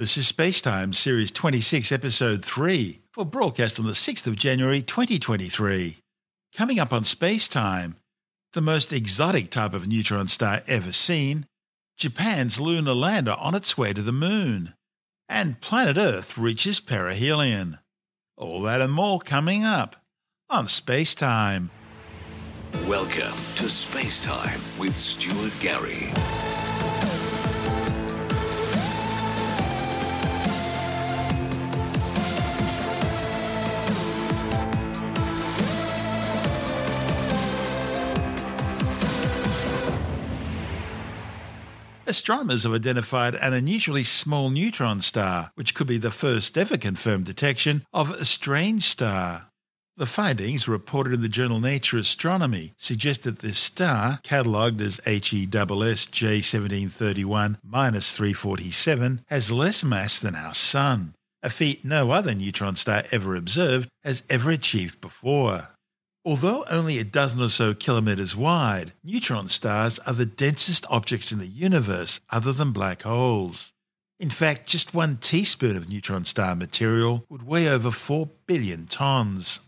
This is Spacetime, Series 26, Episode 3, for broadcast on the 6th of January 2023. Coming up on Spacetime, the most exotic type of neutron star ever seen, Japan's lunar lander on its way to the moon, and planet Earth reaches perihelion. All that and more coming up on Spacetime. Welcome to Spacetime with Stuart Gary. Astronomers have identified an unusually small neutron star, which could be the first ever confirmed detection of a strange star. The findings, reported in the journal Nature Astronomy, suggest that this star, catalogued as HESS J1731 347, has less mass than our Sun, a feat no other neutron star ever observed has ever achieved before. Although only a dozen or so kilometres wide, neutron stars are the densest objects in the universe other than black holes. In fact, just one teaspoon of neutron star material would weigh over 4 billion tons.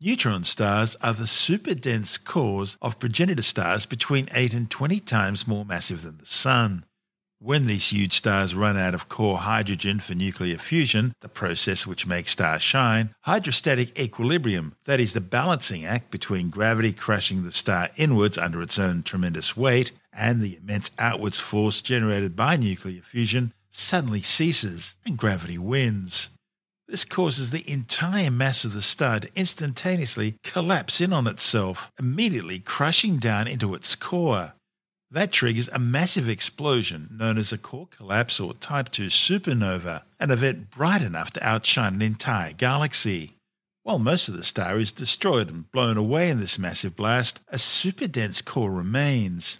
Neutron stars are the super dense cores of progenitor stars between 8 and 20 times more massive than the Sun. When these huge stars run out of core hydrogen for nuclear fusion, the process which makes stars shine, hydrostatic equilibrium, that is the balancing act between gravity crushing the star inwards under its own tremendous weight and the immense outwards force generated by nuclear fusion, suddenly ceases and gravity wins. This causes the entire mass of the star to instantaneously collapse in on itself, immediately crushing down into its core. That triggers a massive explosion known as a core collapse or Type 2 supernova, an event bright enough to outshine an entire galaxy. While most of the star is destroyed and blown away in this massive blast, a superdense core remains.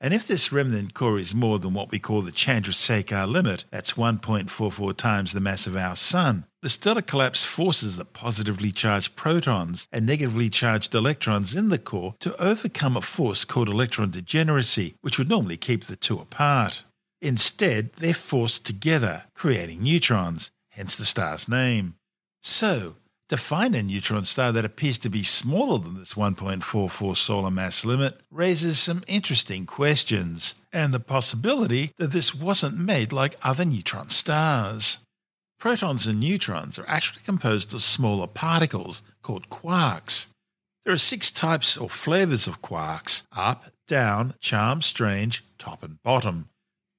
And if this remnant core is more than what we call the Chandrasekhar limit, that's 1.44 times the mass of our Sun, the stellar collapse forces the positively charged protons and negatively charged electrons in the core to overcome a force called electron degeneracy, which would normally keep the two apart. Instead, they're forced together, creating neutrons, hence the star's name. So, to find a neutron star that appears to be smaller than this 1.44 solar mass limit raises some interesting questions, and the possibility that this wasn't made like other neutron stars. Protons and neutrons are actually composed of smaller particles called quarks. There are six types or flavors of quarks up, down, charm, strange, top, and bottom.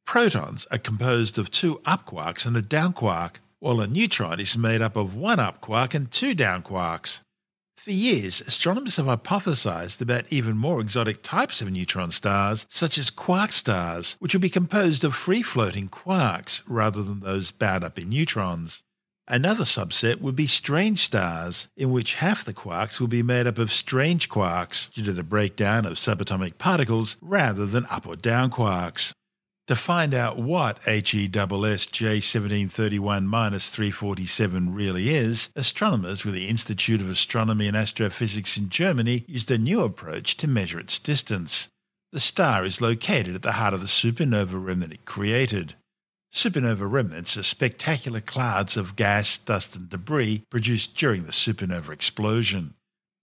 Protons are composed of two up quarks and a down quark, while a neutron is made up of one up quark and two down quarks. For years, astronomers have hypothesized about even more exotic types of neutron stars, such as quark stars, which would be composed of free floating quarks rather than those bound up in neutrons. Another subset would be strange stars, in which half the quarks will be made up of strange quarks due to the breakdown of subatomic particles rather than up or down quarks. To find out what HESS J1731 347 really is, astronomers with the Institute of Astronomy and Astrophysics in Germany used a new approach to measure its distance. The star is located at the heart of the supernova remnant it created. Supernova remnants are spectacular clouds of gas, dust, and debris produced during the supernova explosion.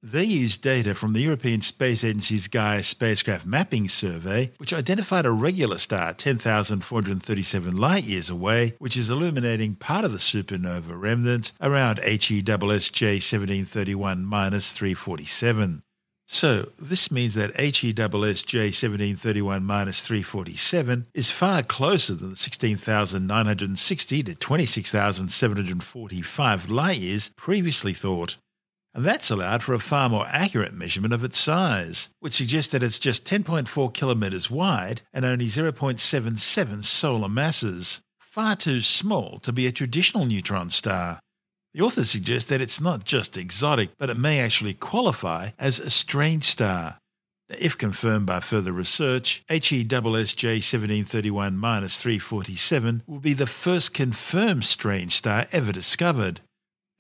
They used data from the European Space Agency's Gaia spacecraft mapping survey, which identified a regular star 10,437 light years away, which is illuminating part of the supernova remnant around HESS J1731 347. So, this means that HESS J1731 347 is far closer than the 16,960 to 26,745 light years previously thought that's allowed for a far more accurate measurement of its size, which suggests that it's just 10.4 kilometres wide and only 0.77 solar masses, far too small to be a traditional neutron star. The authors suggest that it's not just exotic, but it may actually qualify as a strange star. If confirmed by further research, HESS J1731 347 will be the first confirmed strange star ever discovered,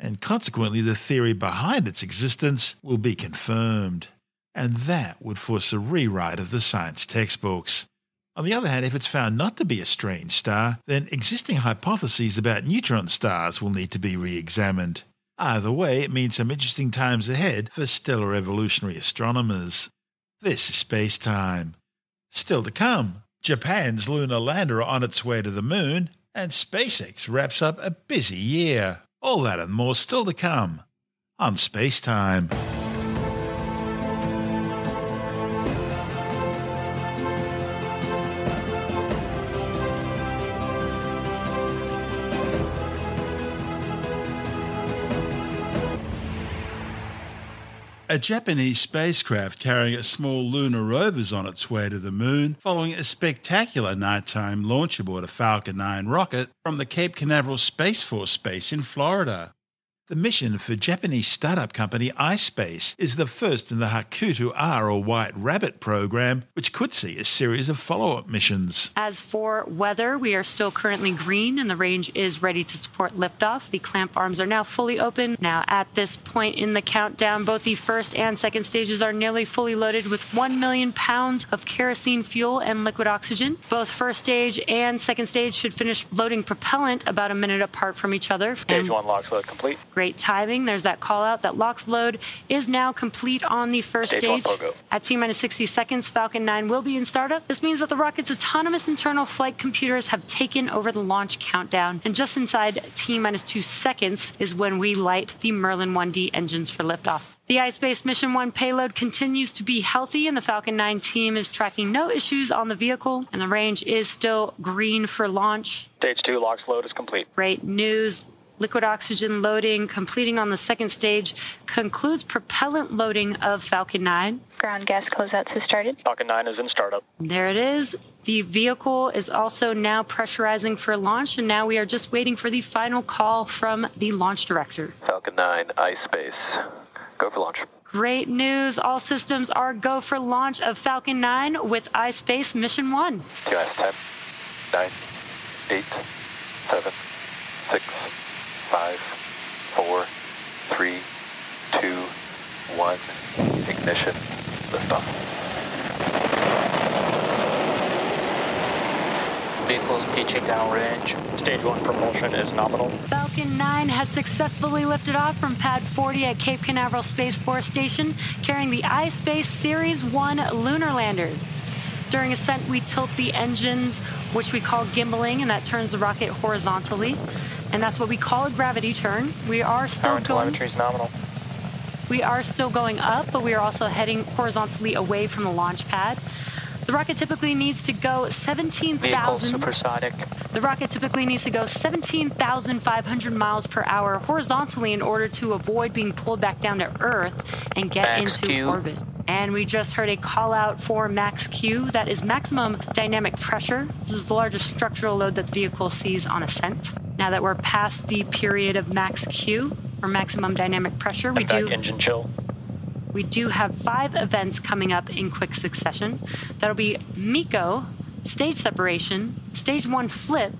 and consequently the theory behind its existence will be confirmed. And that would force a rewrite of the science textbooks. On the other hand, if it's found not to be a strange star, then existing hypotheses about neutron stars will need to be re examined. Either way, it means some interesting times ahead for stellar evolutionary astronomers. This is space time. Still to come, Japan's lunar lander on its way to the moon, and SpaceX wraps up a busy year. All that and more still to come on Space Time. A Japanese spacecraft carrying a small lunar rover is on its way to the moon following a spectacular nighttime launch aboard a Falcon 9 rocket from the Cape Canaveral Space Force base in Florida. The mission for Japanese startup company iSpace is the first in the Hakuto R or White Rabbit program, which could see a series of follow up missions. As for weather, we are still currently green and the range is ready to support liftoff. The clamp arms are now fully open. Now, at this point in the countdown, both the first and second stages are nearly fully loaded with 1 million pounds of kerosene fuel and liquid oxygen. Both first stage and second stage should finish loading propellant about a minute apart from each other. Stage one LOX load complete. Great timing. There's that call out that LOX load is now complete on the first Stage one, stage. Pogo. At T minus 60 seconds, Falcon 9 will be in startup. This means that the rocket's autonomous internal flight computers have taken over the launch countdown. And just inside T minus two seconds is when we light the Merlin 1D engines for liftoff. The iSpace Mission 1 payload continues to be healthy, and the Falcon 9 team is tracking no issues on the vehicle, and the range is still green for launch. Stage two LOX load is complete. Great news. Liquid oxygen loading completing on the second stage concludes propellant loading of Falcon 9. Ground gas closeouts has started. Falcon 9 is in startup. There it is. The vehicle is also now pressurizing for launch, and now we are just waiting for the final call from the launch director. Falcon 9, iSpace. Go for launch. Great news. All systems are go for launch of Falcon 9 with iSpace Mission 1. T minus 10, 9, 8, 7, 6, 5, 4, 3, 2, 1. Ignition. Liftoff. Vehicles pitching downrange. Stage one propulsion is nominal. Falcon 9 has successfully lifted off from Pad 40 at Cape Canaveral Space Force Station, carrying the iSpace Series 1 lunar lander. During ascent, we tilt the engines, which we call gimbaling, and that turns the rocket horizontally. And that's what we call a gravity turn. We are still and going, telemetry is nominal. we are still going up, but we are also heading horizontally away from the launch pad. The rocket typically needs to go Vehicle 17,000. supersonic. The rocket typically needs to go 17,500 miles per hour horizontally in order to avoid being pulled back down to Earth and get Max into Q. orbit. And we just heard a call out for max Q. That is maximum dynamic pressure. This is the largest structural load that the vehicle sees on ascent. Now that we're past the period of max Q or maximum dynamic pressure, we do engine chill. we do have five events coming up in quick succession. That'll be MECO, stage separation, stage one flip,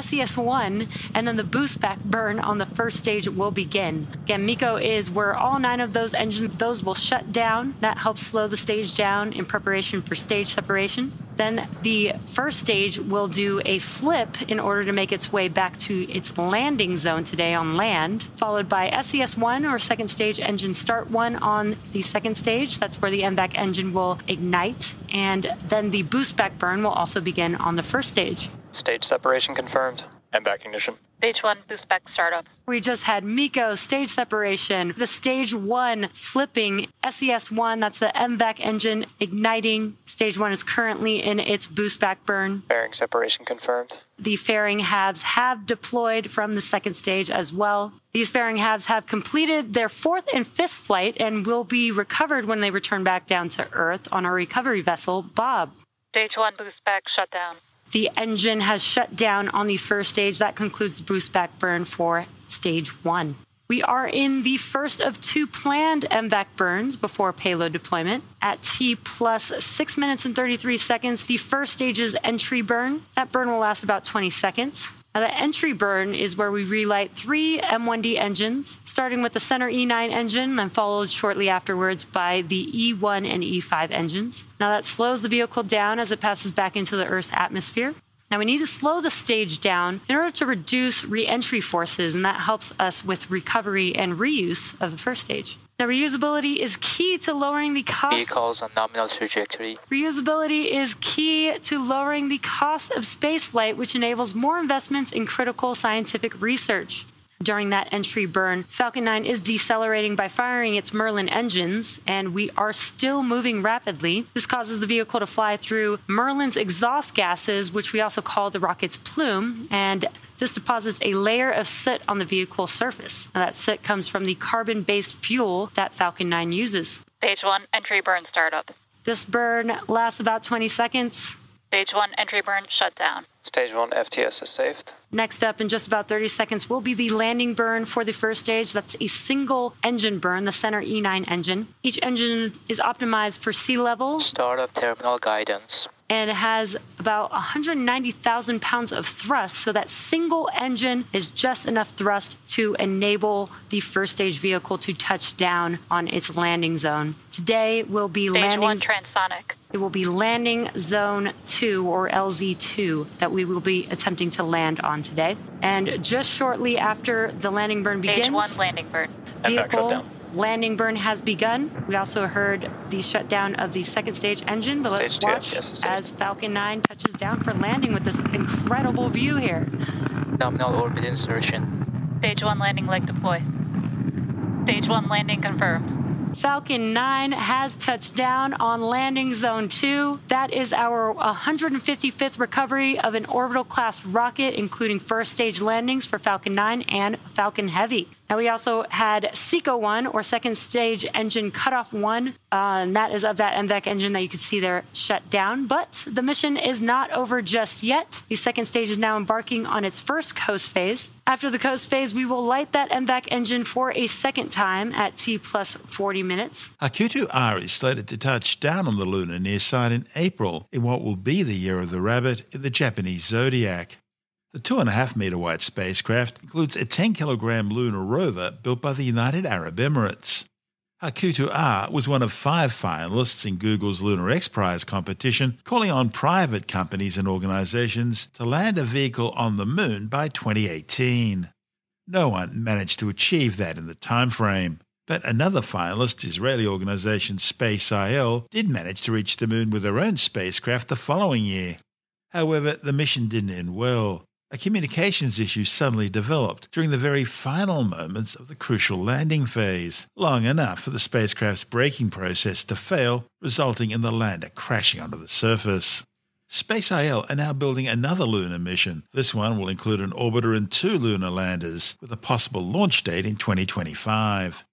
SES 1, and then the boost back burn on the first stage will begin. Again, MECO is where all nine of those engines, those will shut down. That helps slow the stage down in preparation for stage separation. Then the first stage will do a flip in order to make its way back to its landing zone today on land, followed by SES 1 or second stage engine start 1 on the second stage. That's where the MVAC engine will ignite. And then the boost back burn will also begin on the first stage. Stage separation confirmed. And back ignition. Stage one boost back startup. We just had MECO stage separation, the stage one flipping SES one, that's the MVAC engine igniting. Stage one is currently in its boost back burn. Fairing separation confirmed. The fairing halves have deployed from the second stage as well. These fairing halves have completed their fourth and fifth flight and will be recovered when they return back down to Earth on our recovery vessel, Bob. Stage one boost back shutdown. The engine has shut down on the first stage. That concludes the boost back burn for stage one. We are in the first of two planned MVAC burns before payload deployment. At T plus 6 minutes and 33 seconds, the first stage's entry burn. That burn will last about 20 seconds. Now, the entry burn is where we relight three M1D engines, starting with the center E9 engine, then followed shortly afterwards by the E1 and E5 engines. Now, that slows the vehicle down as it passes back into the Earth's atmosphere. Now, we need to slow the stage down in order to reduce re entry forces, and that helps us with recovery and reuse of the first stage. Now, reusability is key to lowering the cost. Vehicles on nominal trajectory. Reusability is key to lowering the cost of spaceflight, which enables more investments in critical scientific research. During that entry burn, Falcon 9 is decelerating by firing its Merlin engines, and we are still moving rapidly. This causes the vehicle to fly through Merlin's exhaust gases, which we also call the rocket's plume, and this deposits a layer of soot on the vehicle's surface. Now, that soot comes from the carbon based fuel that Falcon 9 uses. Stage 1, entry burn startup. This burn lasts about 20 seconds. Stage 1, entry burn shutdown. Stage 1 FTS is saved. Next up, in just about 30 seconds, will be the landing burn for the first stage. That's a single engine burn, the center E9 engine. Each engine is optimized for sea level Startup terminal guidance. and it has about 190,000 pounds of thrust. So that single engine is just enough thrust to enable the first stage vehicle to touch down on its landing zone. Today will be Stage landing. 1, transonic. It will be landing zone 2 or LZ2 that we will be attempting to land on today. And just shortly after the landing burn begins, Stage begins, 1, landing burn. Vehicle landing burn has begun. We also heard the shutdown of the second stage engine, but let's Stage two, watch yes, as Falcon 9 touches down for landing with this incredible view here. Nominal orbit insertion. Stage 1, landing leg deploy. Stage 1, landing confirmed. Falcon 9 has touched down on landing zone 2. That is our 155th recovery of an orbital class rocket, including first stage landings for Falcon 9 and Falcon Heavy. Now, we also had SECO 1 or second stage engine cutoff 1, uh, and that is of that MVAC engine that you can see there shut down. But the mission is not over just yet. The second stage is now embarking on its first coast phase. After the coast phase, we will light that MVAC engine for a second time at T plus 40 minutes. Hakuto R is slated to touch down on the lunar near side in April in what will be the year of the rabbit in the Japanese zodiac. The two and a half metre wide spacecraft includes a 10 kilogram lunar rover built by the United Arab Emirates. Hakuto R was one of five finalists in Google's Lunar X Prize competition, calling on private companies and organizations to land a vehicle on the moon by 2018. No one managed to achieve that in the time frame. But another finalist, Israeli organization Space IL, did manage to reach the moon with their own spacecraft the following year. However, the mission didn't end well. A communications issue suddenly developed during the very final moments of the crucial landing phase, long enough for the spacecraft's braking process to fail, resulting in the lander crashing onto the surface. Space IL are now building another lunar mission. This one will include an orbiter and two lunar landers, with a possible launch date in 2025.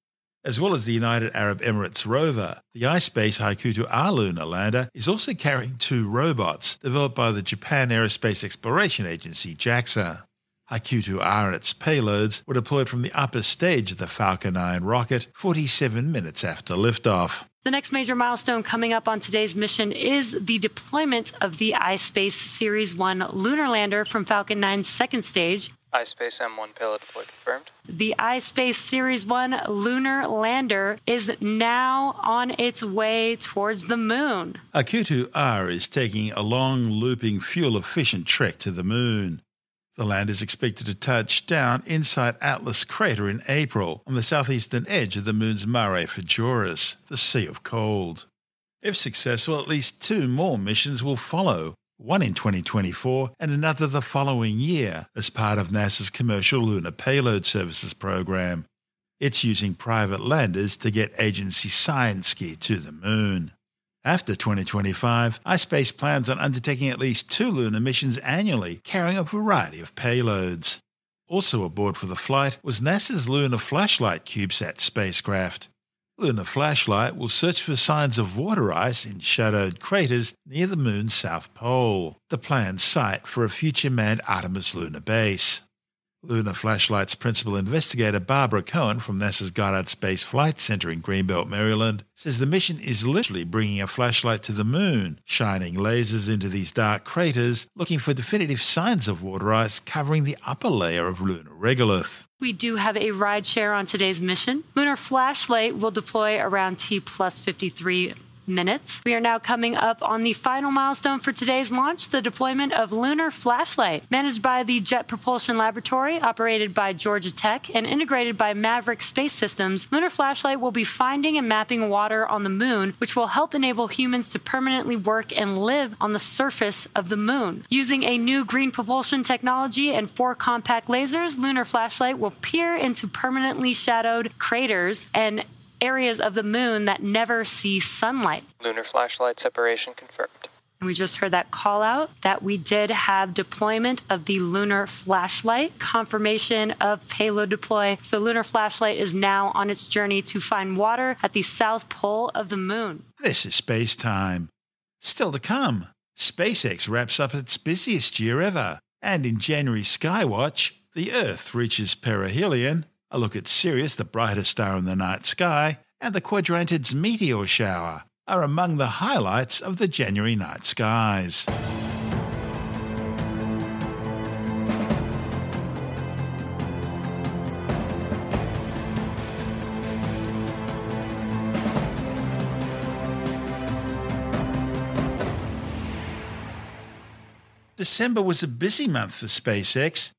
As well as the United Arab Emirates rover, the iSpace Hakuto R lunar lander is also carrying two robots developed by the Japan Aerospace Exploration Agency, JAXA. Hakuto R and its payloads were deployed from the upper stage of the Falcon 9 rocket 47 minutes after liftoff. The next major milestone coming up on today's mission is the deployment of the iSpace Series 1 lunar lander from Falcon 9's second stage. iSpace M1 payload deploy confirmed. The iSpace Series 1 lunar lander is now on its way towards the moon. Hakuto R is taking a long, looping, fuel efficient trek to the moon. The lander is expected to touch down inside Atlas Crater in April on the southeastern edge of the moon's Mare Majoris, the Sea of Cold. If successful, at least two more missions will follow, one in 2024 and another the following year as part of NASA's Commercial Lunar Payload Services program. It's using private landers to get agency science gear to the moon. After 2025, iSpace plans on undertaking at least two lunar missions annually, carrying a variety of payloads. Also aboard for the flight was NASA's Lunar Flashlight CubeSat spacecraft. Lunar Flashlight will search for signs of water ice in shadowed craters near the moon's south pole, the planned site for a future manned Artemis lunar base. Lunar Flashlight's principal investigator Barbara Cohen from NASA's Goddard Space Flight Center in Greenbelt, Maryland, says the mission is literally bringing a flashlight to the moon, shining lasers into these dark craters, looking for definitive signs of water ice covering the upper layer of lunar regolith. We do have a ride share on today's mission. Lunar Flashlight will deploy around T plus 53 minutes. We are now coming up on the final milestone for today's launch the deployment of Lunar Flashlight. Managed by the Jet Propulsion Laboratory, operated by Georgia Tech, and integrated by Maverick Space Systems, Lunar Flashlight will be finding and mapping water on the moon, which will help enable humans to permanently work and live on the surface of the moon. Using a new green propulsion technology and four compact lasers, Lunar Flashlight will peer into permanently shadowed craters and areas of the moon that never see sunlight. Lunar flashlight separation confirmed. And we just heard that call out that we did have deployment of the lunar flashlight, confirmation of payload deploy. So, lunar flashlight is now on its journey to find water at the south pole of the moon. This is space time. Still to come, SpaceX wraps up its busiest year ever. And in January Skywatch, the Earth reaches perihelion, a look at Sirius, the brightest star in the night sky, and the Quadrantid's meteor shower are among the highlights of the January night skies. December was a busy month for SpaceX.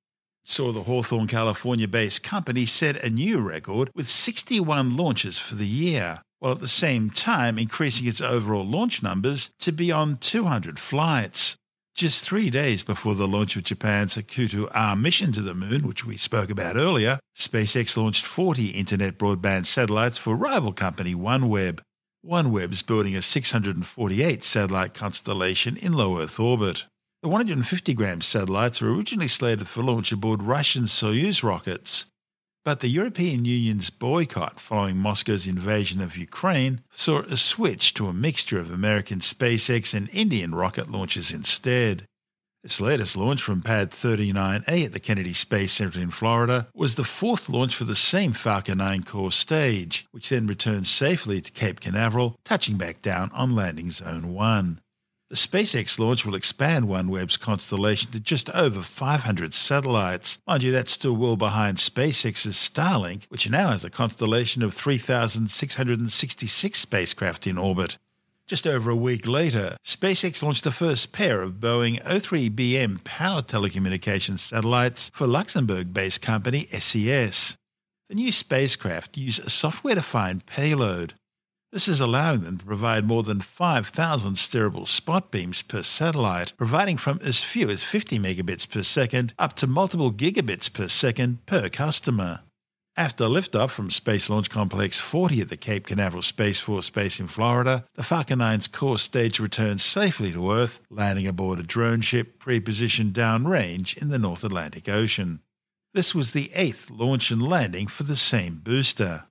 Saw the Hawthorne, California based company set a new record with 61 launches for the year, while at the same time increasing its overall launch numbers to beyond 200 flights. Just three days before the launch of Japan's Hakuto R mission to the moon, which we spoke about earlier, SpaceX launched 40 internet broadband satellites for rival company OneWeb. OneWeb's building a 648 satellite constellation in low Earth orbit. The 150 gram satellites were originally slated for launch aboard Russian Soyuz rockets, but the European Union's boycott following Moscow's invasion of Ukraine saw a switch to a mixture of American SpaceX and Indian rocket launches instead. This latest launch from Pad 39A at the Kennedy Space Center in Florida was the fourth launch for the same Falcon 9 core stage, which then returned safely to Cape Canaveral, touching back down on landing zone 1. The SpaceX launch will expand OneWeb's constellation to just over 500 satellites. Mind you, that's still well behind SpaceX's Starlink, which now has a constellation of 3,666 spacecraft in orbit. Just over a week later, SpaceX launched the first pair of Boeing O3BM powered telecommunications satellites for Luxembourg based company SES. The new spacecraft use a software defined payload. This is allowing them to provide more than 5,000 steerable spot beams per satellite, providing from as few as 50 megabits per second up to multiple gigabits per second per customer. After liftoff from Space Launch Complex 40 at the Cape Canaveral Space Force Base in Florida, the Falcon 9's core stage returned safely to Earth, landing aboard a drone ship pre-positioned downrange in the North Atlantic Ocean. This was the eighth launch and landing for the same booster.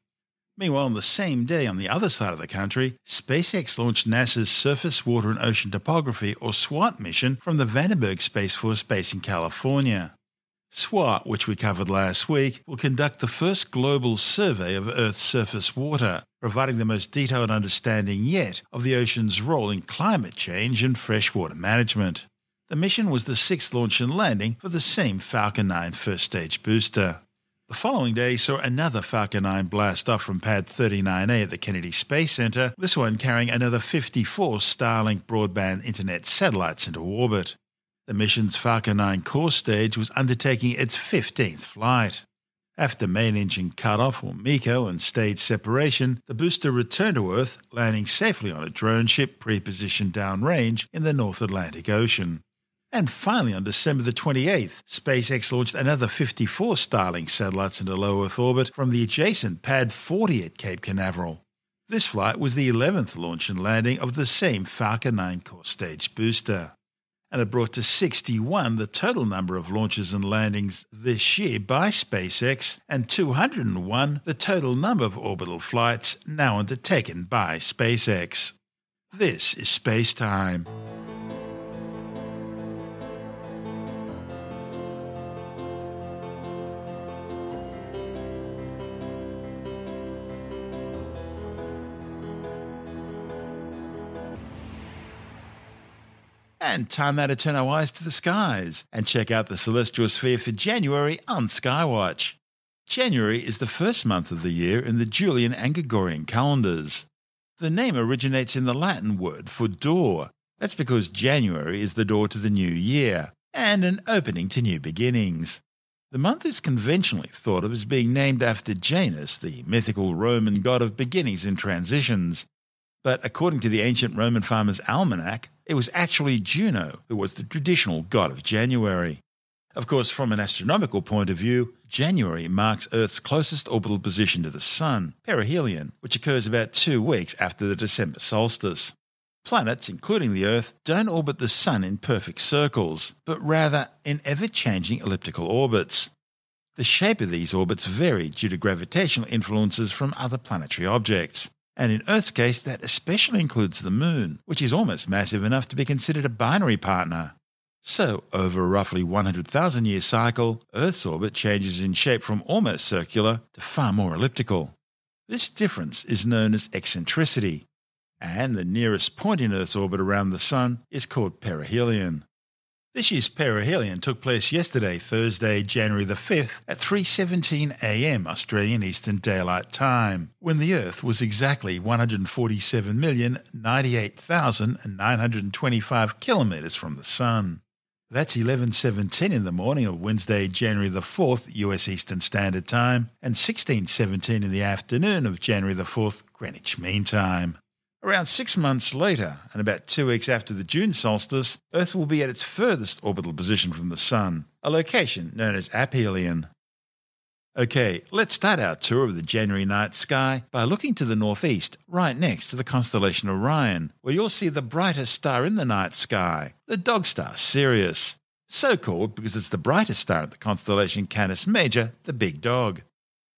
Meanwhile, on the same day on the other side of the country, SpaceX launched NASA's Surface, Water and Ocean Topography, or SWOT mission from the Vandenberg Space Force Base in California. SWOT, which we covered last week, will conduct the first global survey of Earth's surface water, providing the most detailed understanding yet of the ocean's role in climate change and freshwater management. The mission was the sixth launch and landing for the same Falcon 9 first stage booster. The following day saw another Falcon 9 blast off from Pad 39A at the Kennedy Space Center, this one carrying another 54 Starlink broadband internet satellites into orbit. The mission's Falcon 9 core stage was undertaking its 15th flight. After main engine cutoff or MECO and stage separation, the booster returned to Earth, landing safely on a drone ship pre-positioned downrange in the North Atlantic Ocean. And finally, on December the 28th, SpaceX launched another 54 Starlink satellites into low Earth orbit from the adjacent Pad 40 at Cape Canaveral. This flight was the 11th launch and landing of the same Falcon 9 core stage booster. And it brought to 61 the total number of launches and landings this year by SpaceX, and 201 the total number of orbital flights now undertaken by SpaceX. This is Space Time. And time now to turn our eyes to the skies and check out the celestial sphere for January on Skywatch. January is the first month of the year in the Julian and Gregorian calendars. The name originates in the Latin word for door. That's because January is the door to the new year and an opening to new beginnings. The month is conventionally thought of as being named after Janus, the mythical Roman god of beginnings and transitions. But according to the ancient Roman farmer's almanac, it was actually Juno who was the traditional god of January. Of course, from an astronomical point of view, January marks Earth's closest orbital position to the Sun, perihelion, which occurs about two weeks after the December solstice. Planets, including the Earth, don't orbit the Sun in perfect circles, but rather in ever changing elliptical orbits. The shape of these orbits vary due to gravitational influences from other planetary objects. And in Earth's case, that especially includes the Moon, which is almost massive enough to be considered a binary partner. So, over a roughly 100,000 year cycle, Earth's orbit changes in shape from almost circular to far more elliptical. This difference is known as eccentricity, and the nearest point in Earth's orbit around the Sun is called perihelion. This year's perihelion took place yesterday, Thursday, January the 5th at 3:17 a.m. Australian Eastern Daylight Time, when the Earth was exactly 147,098,925 kilometers from the Sun. That's 11:17 in the morning of Wednesday, January the 4th, US Eastern Standard Time, and 16:17 in the afternoon of January the 4th, Greenwich Mean Time. Around six months later, and about two weeks after the June solstice, Earth will be at its furthest orbital position from the Sun, a location known as aphelion. Okay, let's start our tour of the January night sky by looking to the northeast, right next to the constellation Orion, where you'll see the brightest star in the night sky, the dog star Sirius. So called because it's the brightest star in the constellation Canis Major, the big dog.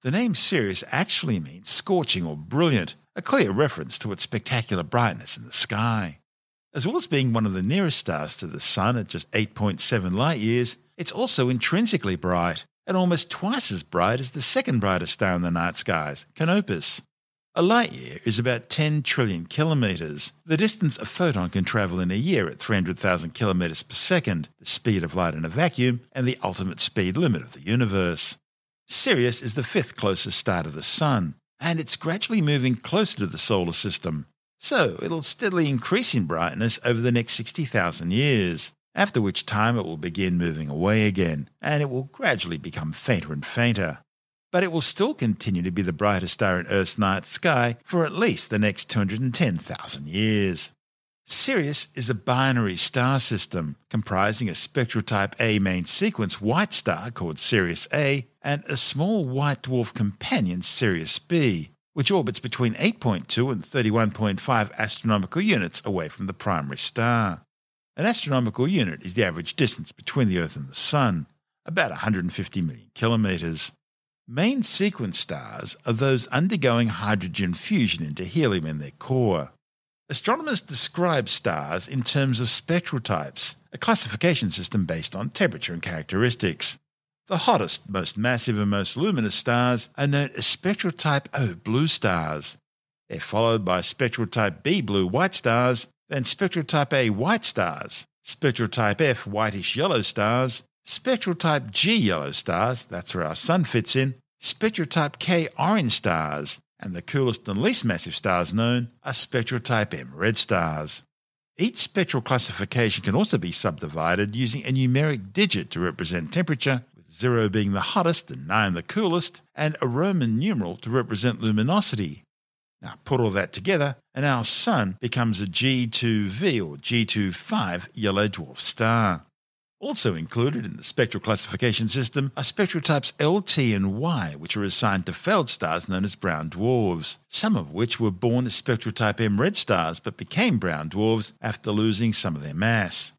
The name Sirius actually means scorching or brilliant, a clear reference to its spectacular brightness in the sky. As well as being one of the nearest stars to the Sun at just 8.7 light years, it's also intrinsically bright, and almost twice as bright as the second brightest star in the night skies, Canopus. A light year is about 10 trillion kilometres, the distance a photon can travel in a year at 300,000 kilometres per second, the speed of light in a vacuum, and the ultimate speed limit of the universe. Sirius is the fifth closest star to the Sun, and it's gradually moving closer to the solar system, so it'll steadily increase in brightness over the next 60,000 years, after which time it will begin moving away again, and it will gradually become fainter and fainter. But it will still continue to be the brightest star in Earth's night sky for at least the next 210,000 years. Sirius is a binary star system comprising a spectral type A main sequence white star called Sirius A and a small white dwarf companion Sirius B, which orbits between 8.2 and 31.5 astronomical units away from the primary star. An astronomical unit is the average distance between the Earth and the Sun, about 150 million kilometres. Main sequence stars are those undergoing hydrogen fusion into helium in their core. Astronomers describe stars in terms of spectral types, a classification system based on temperature and characteristics. The hottest, most massive, and most luminous stars are known as spectral type O blue stars. They're followed by spectral type B blue white stars, then spectral type A white stars, spectral type F whitish yellow stars, spectral type G yellow stars, that's where our sun fits in, spectral type K orange stars, and the coolest and least massive stars known are spectral type M red stars. Each spectral classification can also be subdivided using a numeric digit to represent temperature, with 0 being the hottest and 9 the coolest, and a Roman numeral to represent luminosity. Now put all that together, and our Sun becomes a G2V or G25 yellow dwarf star. Also included in the spectral classification system are spectral types LT and Y, which are assigned to failed stars known as brown dwarfs, some of which were born as spectral type M red stars but became brown dwarfs after losing some of their mass.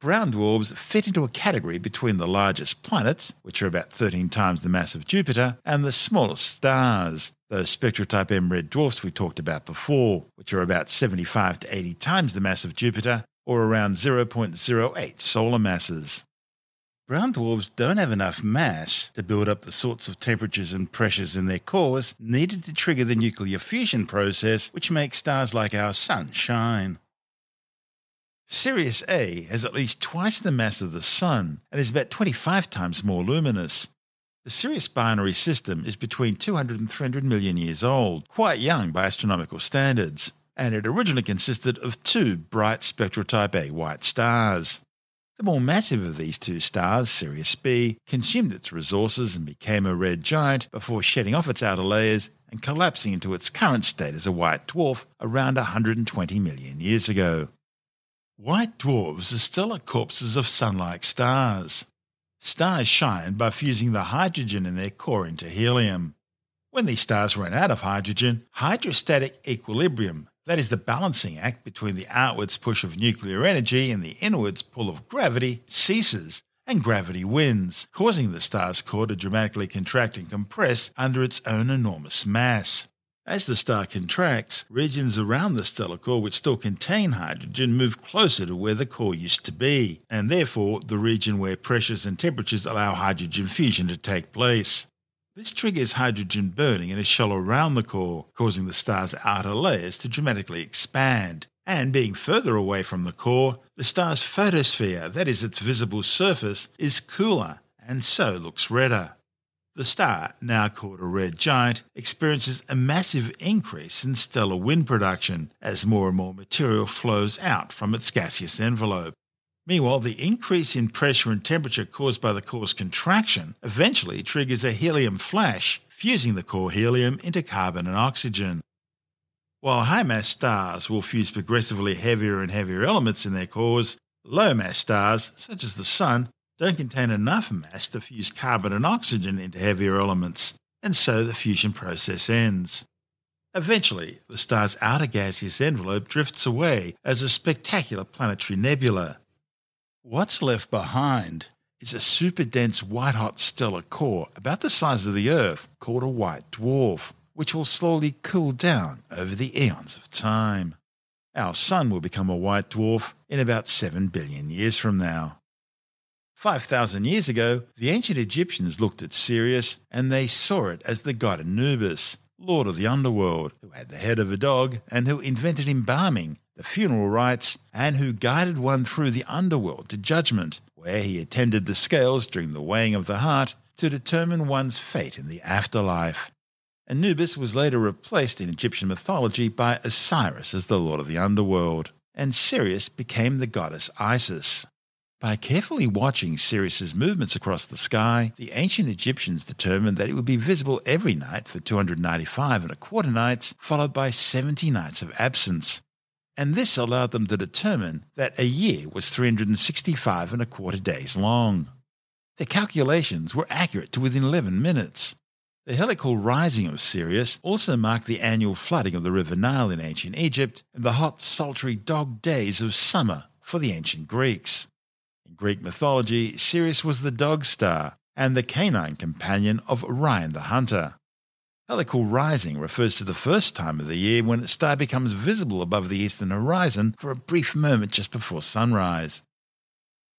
Brown dwarfs fit into a category between the largest planets, which are about 13 times the mass of Jupiter, and the smallest stars, those spectral type M red dwarfs we talked about before, which are about 75 to 80 times the mass of Jupiter or around 0.08 solar masses. Brown dwarfs don't have enough mass to build up the sorts of temperatures and pressures in their cores needed to trigger the nuclear fusion process which makes stars like our Sun shine. Sirius A has at least twice the mass of the Sun and is about 25 times more luminous. The Sirius binary system is between 200 and 300 million years old, quite young by astronomical standards, and it originally consisted of two bright spectral type A white stars. The more massive of these two stars, Sirius B, consumed its resources and became a red giant before shedding off its outer layers and collapsing into its current state as a white dwarf around 120 million years ago. White dwarfs are stellar corpses of sun like stars. Stars shine by fusing the hydrogen in their core into helium. When these stars run out of hydrogen, hydrostatic equilibrium, that is the balancing act between the outwards push of nuclear energy and the inwards pull of gravity, ceases, and gravity wins, causing the star's core to dramatically contract and compress under its own enormous mass. As the star contracts, regions around the stellar core which still contain hydrogen move closer to where the core used to be, and therefore the region where pressures and temperatures allow hydrogen fusion to take place. This triggers hydrogen burning in a shell around the core, causing the star's outer layers to dramatically expand. And being further away from the core, the star's photosphere, that is its visible surface, is cooler and so looks redder. The star, now called a red giant, experiences a massive increase in stellar wind production as more and more material flows out from its gaseous envelope. Meanwhile, the increase in pressure and temperature caused by the core's contraction eventually triggers a helium flash, fusing the core helium into carbon and oxygen. While high mass stars will fuse progressively heavier and heavier elements in their cores, low mass stars, such as the Sun, don't contain enough mass to fuse carbon and oxygen into heavier elements, and so the fusion process ends. Eventually, the star's outer gaseous envelope drifts away as a spectacular planetary nebula. What's left behind is a super dense white hot stellar core about the size of the Earth called a white dwarf, which will slowly cool down over the eons of time. Our Sun will become a white dwarf in about 7 billion years from now. 5,000 years ago, the ancient Egyptians looked at Sirius and they saw it as the god Anubis, lord of the underworld, who had the head of a dog and who invented embalming, the funeral rites, and who guided one through the underworld to judgment, where he attended the scales during the weighing of the heart to determine one's fate in the afterlife. Anubis was later replaced in Egyptian mythology by Osiris as the lord of the underworld, and Sirius became the goddess Isis. By carefully watching Sirius's movements across the sky, the ancient Egyptians determined that it would be visible every night for 295 and a quarter nights, followed by 70 nights of absence. And this allowed them to determine that a year was 365 and a quarter days long. Their calculations were accurate to within 11 minutes. The heliacal rising of Sirius also marked the annual flooding of the River Nile in ancient Egypt and the hot, sultry dog days of summer for the ancient Greeks. In Greek mythology, Sirius was the dog star and the canine companion of Orion the hunter. Heliacal rising refers to the first time of the year when a star becomes visible above the eastern horizon for a brief moment just before sunrise.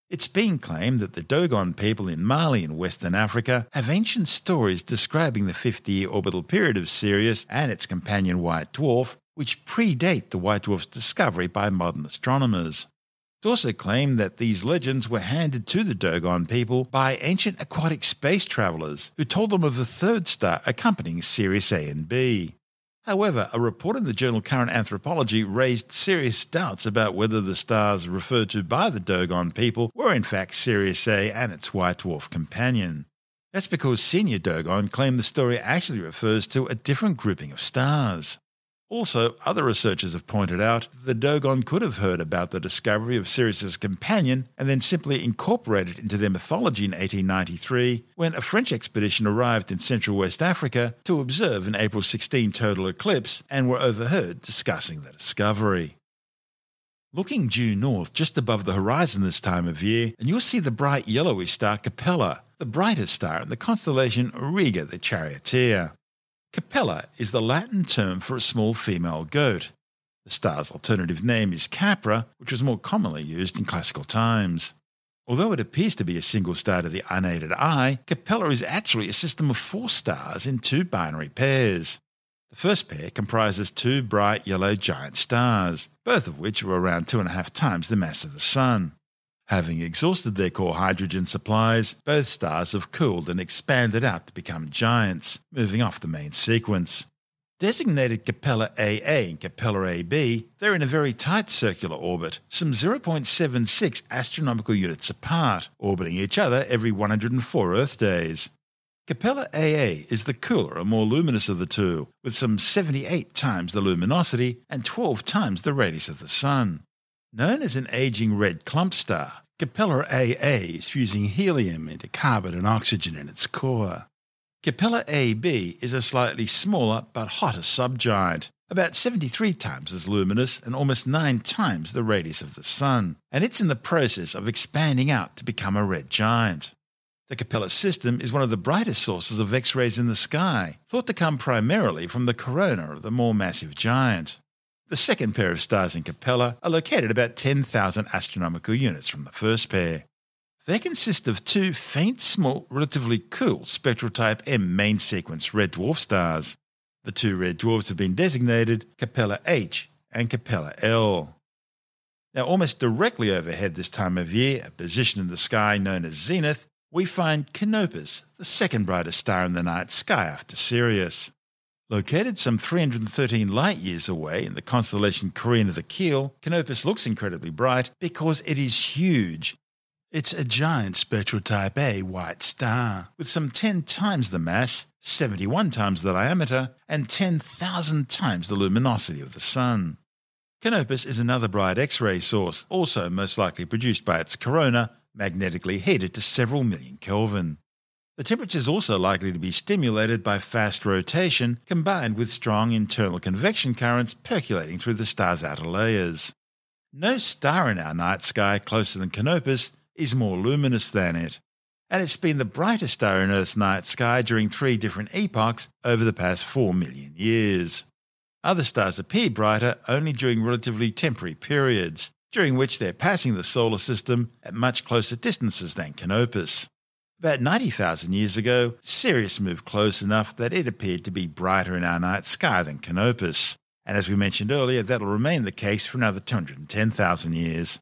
It's been claimed that the Dogon people in Mali in Western Africa have ancient stories describing the 50 year orbital period of Sirius and its companion white dwarf, which predate the white dwarf's discovery by modern astronomers. Also claimed that these legends were handed to the Dogon people by ancient aquatic space travelers who told them of a third star accompanying Sirius A and B. However, a report in the journal Current Anthropology raised serious doubts about whether the stars referred to by the Dogon people were in fact Sirius A and its white dwarf companion. That's because senior Dogon claim the story actually refers to a different grouping of stars. Also, other researchers have pointed out that the Dogon could have heard about the discovery of Sirius's companion and then simply incorporated it into their mythology in 1893 when a French expedition arrived in central West Africa to observe an April 16 total eclipse and were overheard discussing the discovery. Looking due north just above the horizon this time of year, and you'll see the bright yellowish star Capella, the brightest star in the constellation Auriga the Charioteer. Capella is the Latin term for a small female goat. The star's alternative name is Capra, which was more commonly used in classical times. Although it appears to be a single star to the unaided eye, Capella is actually a system of four stars in two binary pairs. The first pair comprises two bright yellow giant stars, both of which are around two and a half times the mass of the Sun. Having exhausted their core hydrogen supplies, both stars have cooled and expanded out to become giants, moving off the main sequence. Designated Capella AA and Capella AB, they're in a very tight circular orbit, some 0.76 astronomical units apart, orbiting each other every 104 Earth days. Capella AA is the cooler and more luminous of the two, with some 78 times the luminosity and 12 times the radius of the Sun. Known as an aging red clump star, Capella AA is fusing helium into carbon and oxygen in its core. Capella AB is a slightly smaller but hotter subgiant, about 73 times as luminous and almost 9 times the radius of the Sun, and it's in the process of expanding out to become a red giant. The Capella system is one of the brightest sources of X rays in the sky, thought to come primarily from the corona of the more massive giant. The second pair of stars in Capella are located about 10,000 astronomical units from the first pair. They consist of two faint, small, relatively cool spectral type M main sequence red dwarf stars. The two red dwarfs have been designated Capella H and Capella L. Now, almost directly overhead this time of year, a position in the sky known as zenith, we find Canopus, the second brightest star in the night sky after Sirius. Located some 313 light years away in the constellation Carina the Keel, Canopus looks incredibly bright because it is huge it's a giant spectral type A white star with some 10 times the mass, 71 times the diameter, and 10,000 times the luminosity of the Sun. Canopus is another bright X ray source, also most likely produced by its corona, magnetically heated to several million Kelvin. The temperature is also likely to be stimulated by fast rotation combined with strong internal convection currents percolating through the star's outer layers. No star in our night sky closer than Canopus is more luminous than it, and it's been the brightest star in Earth's night sky during three different epochs over the past 4 million years. Other stars appear brighter only during relatively temporary periods, during which they're passing the solar system at much closer distances than Canopus. About 90,000 years ago, Sirius moved close enough that it appeared to be brighter in our night sky than Canopus. And as we mentioned earlier, that'll remain the case for another 210,000 years.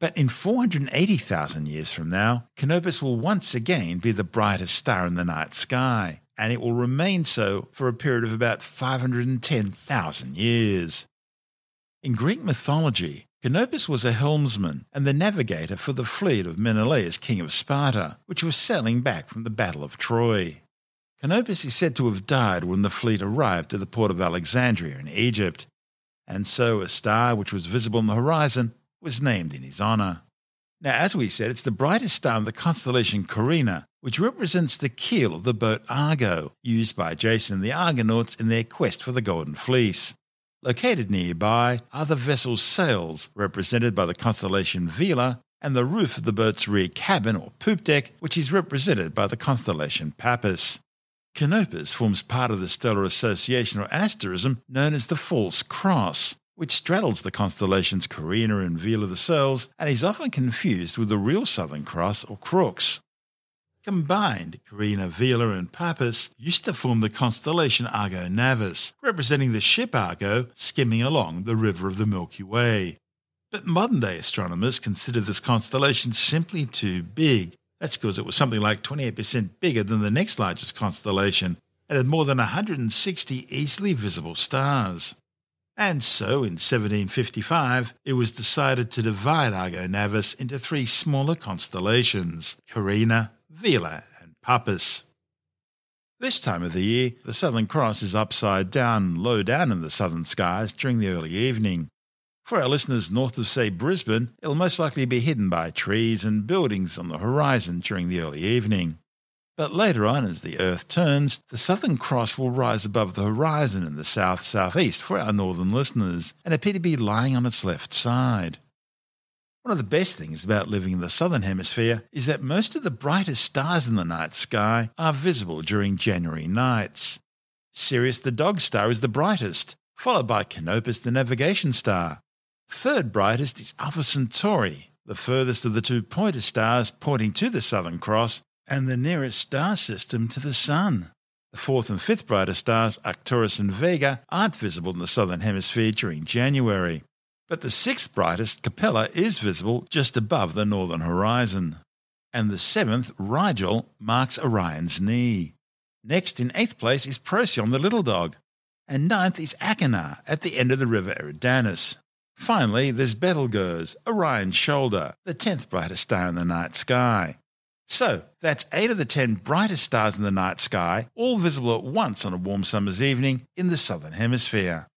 But in 480,000 years from now, Canopus will once again be the brightest star in the night sky, and it will remain so for a period of about 510,000 years. In Greek mythology, Canopus was a helmsman and the navigator for the fleet of Menelaus, king of Sparta, which was sailing back from the Battle of Troy. Canopus is said to have died when the fleet arrived at the port of Alexandria in Egypt, and so a star which was visible on the horizon was named in his honour. Now, as we said, it's the brightest star in the constellation Carina, which represents the keel of the boat Argo, used by Jason and the Argonauts in their quest for the Golden Fleece. Located nearby are the vessel's sails, represented by the constellation Vela, and the roof of the boat's rear cabin or poop deck, which is represented by the constellation Puppis. Canopus forms part of the stellar association or asterism known as the False Cross, which straddles the constellations Carina and Vela the Sails and is often confused with the real Southern Cross or Crux. Combined, Carina, Vela, and Puppis used to form the constellation Argo Navis, representing the ship Argo skimming along the river of the Milky Way. But modern day astronomers consider this constellation simply too big. That's because it was something like 28% bigger than the next largest constellation and had more than 160 easily visible stars. And so, in 1755, it was decided to divide Argo Navis into three smaller constellations Carina, Vela, and Puppis. This time of the year, the Southern Cross is upside down, low down in the southern skies during the early evening. For our listeners north of, say, Brisbane, it'll most likely be hidden by trees and buildings on the horizon during the early evening. But later on, as the Earth turns, the Southern Cross will rise above the horizon in the south southeast for our northern listeners and appear to be lying on its left side. One of the best things about living in the southern hemisphere is that most of the brightest stars in the night sky are visible during January nights. Sirius the dog star is the brightest, followed by Canopus the navigation star. Third brightest is Alpha Centauri, the furthest of the two pointer stars pointing to the Southern Cross and the nearest star system to the Sun. The fourth and fifth brightest stars, Arcturus and Vega, aren't visible in the southern hemisphere during January. But the sixth brightest, Capella, is visible just above the northern horizon. And the seventh, Rigel, marks Orion's knee. Next, in eighth place, is Procyon the little dog. And ninth is Achernar at the end of the river Eridanus. Finally, there's Betelgeuse, Orion's shoulder, the tenth brightest star in the night sky. So, that's eight of the ten brightest stars in the night sky, all visible at once on a warm summer's evening in the southern hemisphere.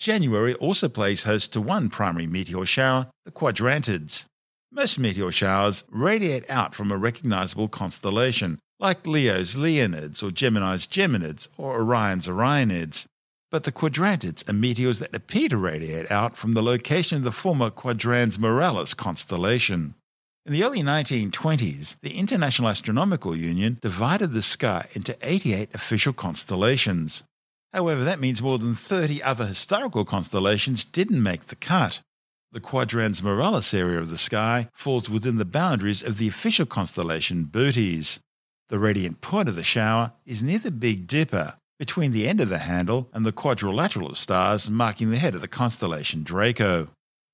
January also plays host to one primary meteor shower, the Quadrantids. Most meteor showers radiate out from a recognizable constellation, like Leo's Leonids or Gemini's Geminids or Orion's Orionids. But the quadrantids are meteors that appear to radiate out from the location of the former Quadrans Muralis constellation. In the early 1920s, the International Astronomical Union divided the sky into 88 official constellations. However, that means more than 30 other historical constellations didn't make the cut. The Quadrans Muralis area of the sky falls within the boundaries of the official constellation Bootes. The radiant point of the shower is near the Big Dipper, between the end of the handle and the quadrilateral of stars marking the head of the constellation Draco.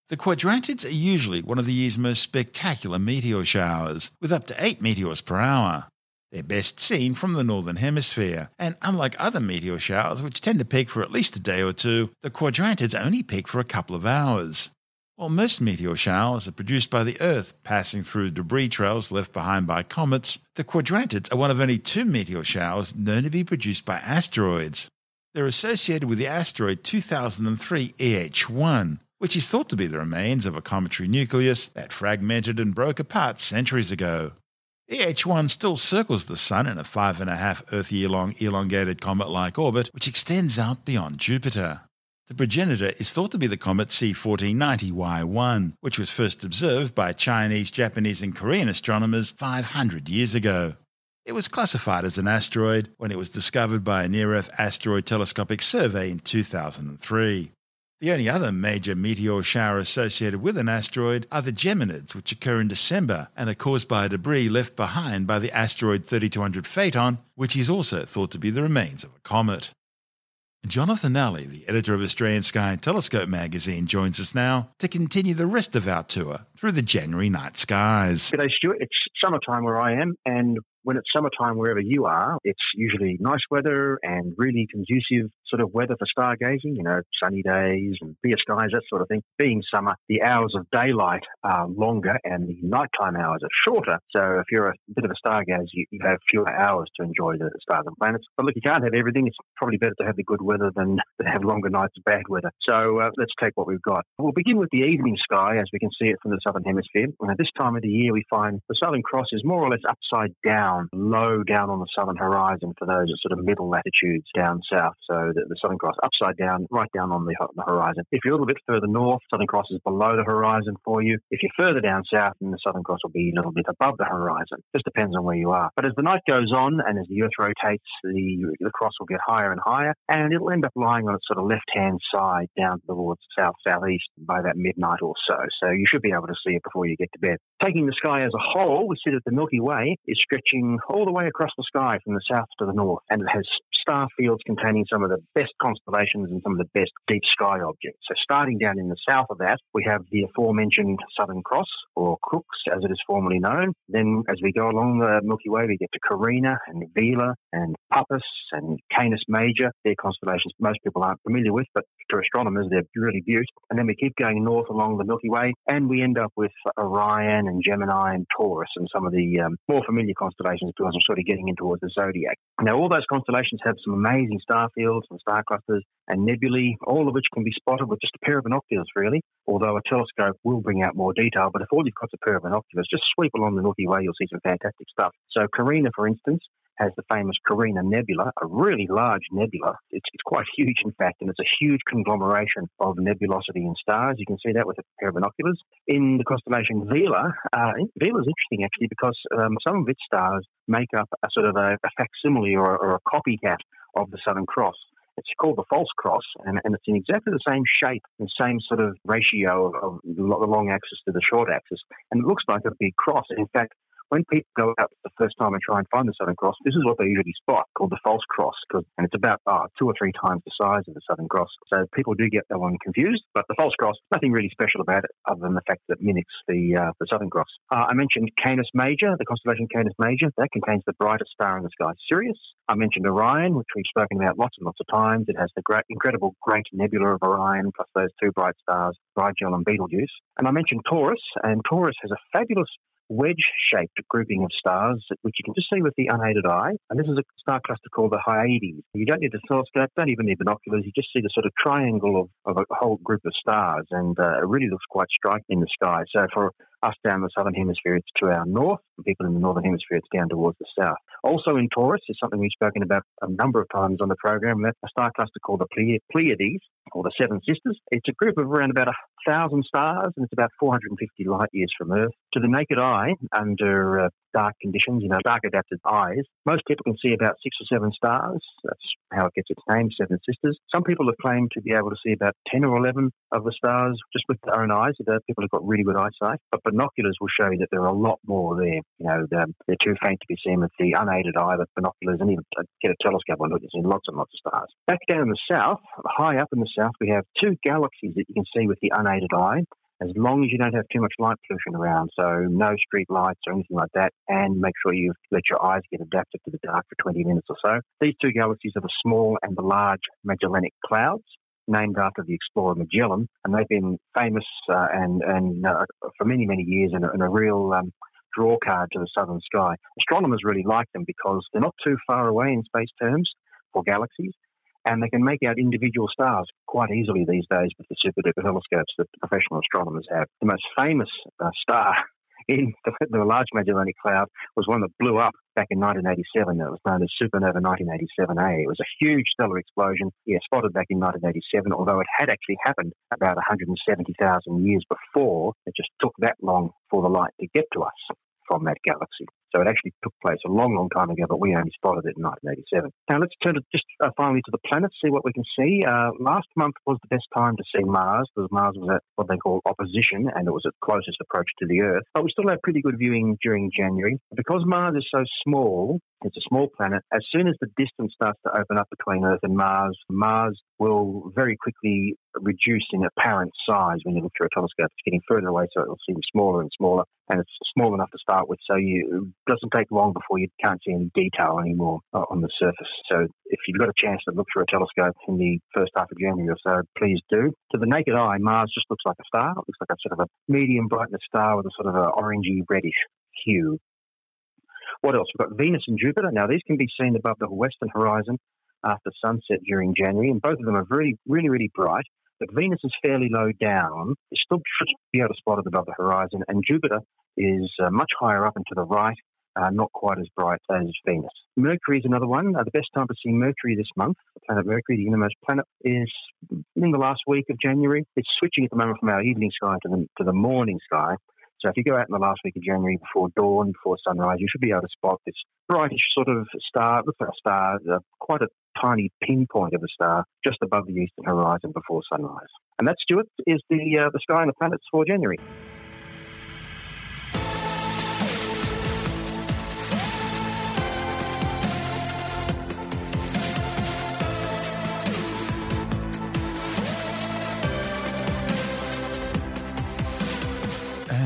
The quadrantids are usually one of the year's most spectacular meteor showers, with up to 8 meteors per hour. They're best seen from the northern hemisphere, and unlike other meteor showers, which tend to peak for at least a day or two, the quadrantids only peak for a couple of hours. While most meteor showers are produced by the Earth passing through debris trails left behind by comets, the quadrantids are one of only two meteor showers known to be produced by asteroids. They're associated with the asteroid 2003 EH1, which is thought to be the remains of a cometary nucleus that fragmented and broke apart centuries ago. EH1 still circles the Sun in a five and a half Earth year long elongated comet like orbit, which extends out beyond Jupiter. The progenitor is thought to be the comet C1490Y1, which was first observed by Chinese, Japanese, and Korean astronomers 500 years ago. It was classified as an asteroid when it was discovered by a near Earth asteroid telescopic survey in 2003. The only other major meteor shower associated with an asteroid are the Geminids, which occur in December and are caused by debris left behind by the asteroid 3200 Phaethon, which is also thought to be the remains of a comet. Jonathan Nally, the editor of Australian Sky and Telescope magazine, joins us now to continue the rest of our tour through the January night skies. G'day, Stuart. It's summertime where I am, and when it's summertime wherever you are, it's usually nice weather and really conducive sort of weather for stargazing, you know, sunny days and clear skies, that sort of thing. Being summer, the hours of daylight are longer and the nighttime hours are shorter. So if you're a bit of a stargazer, you, you have fewer hours to enjoy the stars and planets. But look, you can't have everything. It's probably better to have the good weather than to have longer nights of bad weather. So uh, let's take what we've got. We'll begin with the evening sky as we can see it from the southern hemisphere. And at this time of the year, we find the Southern Cross is more or less upside down, low down on the southern horizon for those at sort of middle latitudes down south. So the, the Southern Cross upside down, right down on the, the, horizon. If you're a little bit further north, Southern Cross is below the horizon for you. If you're further down south, then the Southern Cross will be a little bit above the horizon. Just depends on where you are. But as the night goes on and as the Earth rotates, the, the cross will get higher and higher, and it'll end up lying on its sort of left-hand side down towards south southeast by that midnight or so. So you should be able to see it before you get to bed. Taking the sky as a whole, we see that the Milky Way is stretching all the way across the sky from the south to the north, and it has star fields containing some of the best constellations and some of the best deep sky objects. So starting down in the south of that, we have the aforementioned Southern Cross, or Crux as it is formerly known. Then as we go along the Milky Way, we get to Carina and Vela and Puppis and Canis Major. They're constellations most people aren't familiar with, but to astronomers, they're really beautiful. And then we keep going north along the Milky Way, and we end up with Orion and Gemini and Taurus and some of the um, more familiar constellations because I'm sort of getting in towards the zodiac. Now, all those constellations have some amazing star fields and star clusters and nebulae, all of which can be spotted with just a pair of binoculars, really. Although a telescope will bring out more detail, but if all you've got is a pair of binoculars, just sweep along the Milky Way, you'll see some fantastic stuff. So, Carina, for instance, has the famous Carina Nebula, a really large nebula. It's, it's quite huge, in fact, and it's a huge conglomeration of nebulosity and stars. You can see that with a pair of binoculars. In the constellation Vela, uh, Vela is interesting actually because um, some of its stars make up a sort of a, a facsimile or, or a copycat of the Southern Cross. It's called the false cross, and, and, it's in exactly the same shape and same sort of ratio of, of the long axis to the short axis, and it looks like a big cross. In fact, when people go out for the first time and try and find the Southern Cross, this is what they usually spot, called the false cross, and it's about oh, two or three times the size of the Southern Cross. So people do get that one confused, but the false cross, nothing really special about it other than the fact that it mimics the uh, the Southern Cross. Uh, I mentioned Canis Major, the constellation Canis Major. That contains the brightest star in the sky, Sirius. I mentioned Orion, which we've spoken about lots and lots of times. It has the great, incredible Great Nebula of Orion, plus those two bright stars, Rigel and Betelgeuse. And I mentioned Taurus, and Taurus has a fabulous wedge-shaped grouping of stars, which you can just see with the unaided eye. And this is a star cluster called the Hyades. You don't need a telescope, don't even need binoculars. You just see the sort of triangle of, of a whole group of stars, and uh, it really looks quite striking in the sky. So for us down the southern hemisphere, it's to our north. For people in the northern hemisphere, it's down towards the south. Also in Taurus is something we've spoken about a number of times on the program. That's a star cluster called the Pleiades, or the Seven Sisters. It's a group of around about a thousand stars, and it's about 450 light years from Earth. To the naked eye, under uh, dark conditions, you know, dark adapted eyes, most people can see about six or seven stars. That's how it gets its name, Seven Sisters. Some people have claimed to be able to see about 10 or 11 of the stars just with their own eyes. Are people who've got really good eyesight, but binoculars will show you that there are a lot more there. You know, they're, they're too faint to be seen with the unaided eye, with binoculars, and even uh, get a telescope on, you can see lots and lots of stars. Back down in the south, high up in the south, we have two galaxies that you can see with the unaided eye as long as you don't have too much light pollution around, so no street lights or anything like that, and make sure you let your eyes get adapted to the dark for 20 minutes or so. These two galaxies are the small and the large Magellanic Clouds, named after the explorer Magellan, and they've been famous uh, and, and uh, for many, many years and a, and a real um, draw card to the southern sky. Astronomers really like them because they're not too far away in space terms for galaxies, and they can make out individual stars quite easily these days with the super duper telescopes that professional astronomers have. The most famous uh, star in the, the Large Magellanic Cloud was one that blew up back in 1987. It was known as Supernova 1987A. It was a huge stellar explosion, yeah, spotted back in 1987, although it had actually happened about 170,000 years before. It just took that long for the light to get to us from that galaxy. So it actually took place a long, long time ago, but we only spotted it in 1987. Now let's turn to just uh, finally to the planets, see what we can see. Uh, last month was the best time to see Mars because Mars was at what they call opposition and it was its closest approach to the Earth. But we still had pretty good viewing during January. Because Mars is so small, it's a small planet. As soon as the distance starts to open up between Earth and Mars, Mars will very quickly reduce in apparent size when you look through a telescope. It's getting further away, so it will seem smaller and smaller, and it's small enough to start with. So you doesn't take long before you can't see any detail anymore uh, on the surface. So if you've got a chance to look through a telescope in the first half of January or so, please do. To the naked eye, Mars just looks like a star. It looks like a sort of a medium brightness star with a sort of a orangey reddish hue. What else? We've got Venus and Jupiter. Now, these can be seen above the western horizon after sunset during January, and both of them are really, really, really bright. But Venus is fairly low down. You still should be able to spot it above the horizon, and Jupiter is uh, much higher up and to the right, uh, not quite as bright as Venus. Mercury is another one. Uh, the best time to see Mercury this month, the planet Mercury, the innermost planet, is in the last week of January. It's switching at the moment from our evening sky to the, to the morning sky. So if you go out in the last week of January before dawn, before sunrise, you should be able to spot this brightish sort of star, looks like a star, uh, quite a tiny pinpoint of a star just above the eastern horizon before sunrise. And that, Stuart, is the uh, the sky and the planets for January.